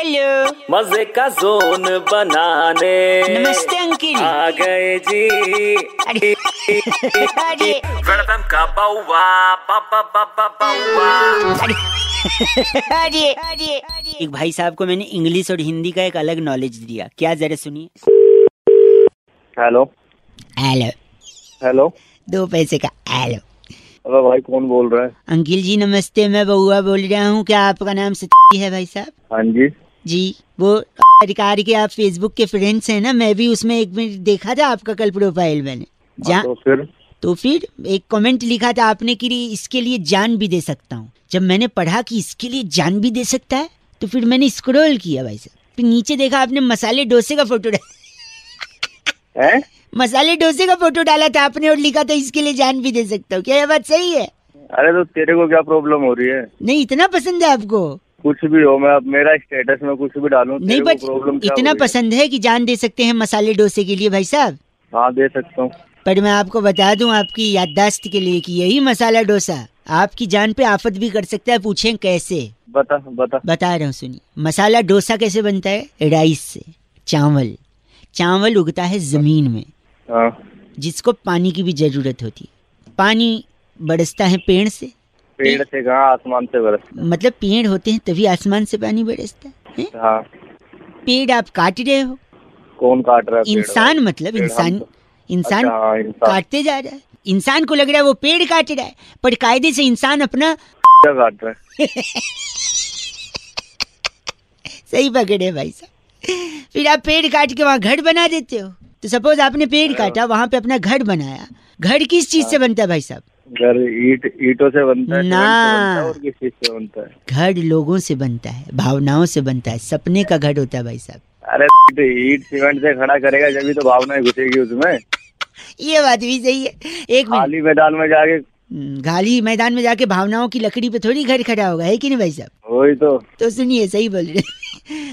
Hello मज़े का zone बनाने। नमस्ते अंकिल। आ गए जी। अरे अरे। वेलकम का बाउवा बाबा बाबा बाउवा। अरे अरे अरे। एक भाई साहब को मैंने इंग्लिश और हिंदी का एक अलग नॉलेज दिया। क्या जरा सुनिए। हेलो हेलो हेलो दो पैसे का। हेलो अरे भाई कौन बोल रहा है? अंकिल जी नमस्ते मैं बउआ बोल रहा हूँ। क्या आपका नाम सती है भाई साहब? हाँ जी। जी वो अधिकार के आप फेसबुक के फ्रेंड्स हैं ना मैं भी उसमें एक मिनट देखा था आपका कल प्रोफ़ाइल मैंने। हाँ, जा तो फिर? तो फिर एक कमेंट लिखा था आपने कि इसके लिए जान भी दे सकता हूँ। जब मैंने पढ़ा कि इसके लिए जान भी दे सकता है तो फिर मैंने स्क्रॉल किया भाई साहब। फिर नीचे देखा आपने मसाले डोसे का फ़ोटो डाला। मसाले डोसे का फ़ोटो डाला था आपने और लिखा था इसके लिए जान भी दे सकता हूँ। क्या ये बात सही है? अरे तो तेरे को क्या प्रॉब्लम हो रही है? नहीं इतना पसंद है आपको? कुछ भी हो मैं अब मेरा स्टेटस में कुछ भी डालूं नहीं बट इतना? पसंद है कि जान दे सकते हैं मसाले डोसे के लिए भाई साहब? हाँ दे सकता हूँ। पर मैं आपको बता दूँ आपकी याददाश्त के लिए कि यही मसाला डोसा आपकी जान पे आफत भी कर सकता है पूछें कैसे? बता बता। बता रहा हूँ सुनिए। मसाला डोसा कैसे बनता है? राइस से। चावल। चावल उगता है ज़मीन में हाँ। जिसको पानी की भी ज़रूरत होती है। पानी बरसता है पेड़ से पेड़ से कहाँ आसमान से बरस मतलब पेड़ होते हैं तभी आसमान से पानी बरसता है, हाँ? पेड़ आप काट रहे हो? कौन काट रहा है इंसान मतलब इंसान तो- इंसान अच्छा, हाँ, काटते जा रहा है। इंसान को लग रहा है वो पेड़ काट रहा है पर कायदे से इंसान अपना काट रहा है? सही पकड़े भाई साहब। फिर आप पेड़ काट के वहाँ घर बना देते हो। तो सपोज़ आपने पेड़ काटा वहाँ पे अपना घर बनाया। घर किस चीज़ से बनता है भाई साहब? घर ईट ईटों से बनता है ना। बनता है और किस चीज़ से बनता है। घर लोगों से बनता है भावनाओं से बनता है सपने का घर होता है भाई साहब। अरे ईट सीमेंट से खड़ा करेगा जब तो भावनाएँ घुसेगी उसमें। ये बात भी सही है। एक खाली मैदान में जाके। हम्म, खाली मैदान में जाके भावनाओं की लकड़ी पे थोड़ी घर खड़ा होगा है कि नहीं भाई साहब? वही तो। तो सुनिए सही बोल रहे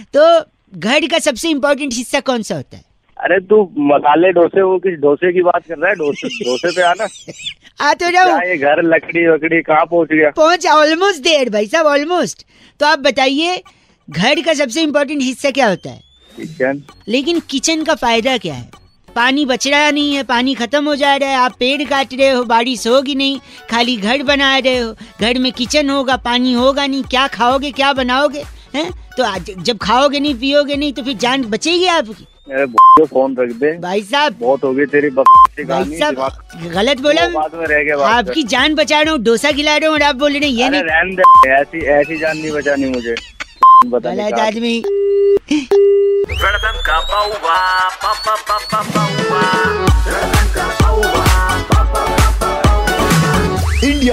तो घर का सबसे इम्पोर्टेंट हिस्सा कौन सा होता है? अरे तू मसाले डोसे वो किस डोसे की बात कर रहा है? डोसे डोसे पे आना। आ तो जाओ। ये घर लकड़ी वकड़ी कहाँ पहुँच गया? पहुँच ऑलमोस्ट देर भाई साहब ऑलमोस्ट तो आप बताइए घर का सबसे इम्पोर्टेंट हिस्सा क्या होता है? किचन। लेकिन किचन का फ़ायदा क्या है? पानी बच रहा नहीं है पानी खत्म हो जा रहा है आप पेड़ काट रहे हो बारिश होगी नहीं खाली घर बना रहे हो घर में किचन होगा पानी होगा नहीं क्या खाओगे क्या बनाओगे हैं? तो आज जब खाओगे नहीं पियोगे नहीं तो फिर जान बचेगी आपकी। अरे फ़ोन रख दे। भाई साहब। बहुत हो गई तेरी भाई साहब गलत बोला। वो बाद में रह गया आपकी जान बचा रहा हूँ डोसा खिला रहा हूँ और आप बोल रहे ये नहीं रहने दे। ऐसी ऐसी जान नहीं बचानी मुझे। बता गलत आदमी।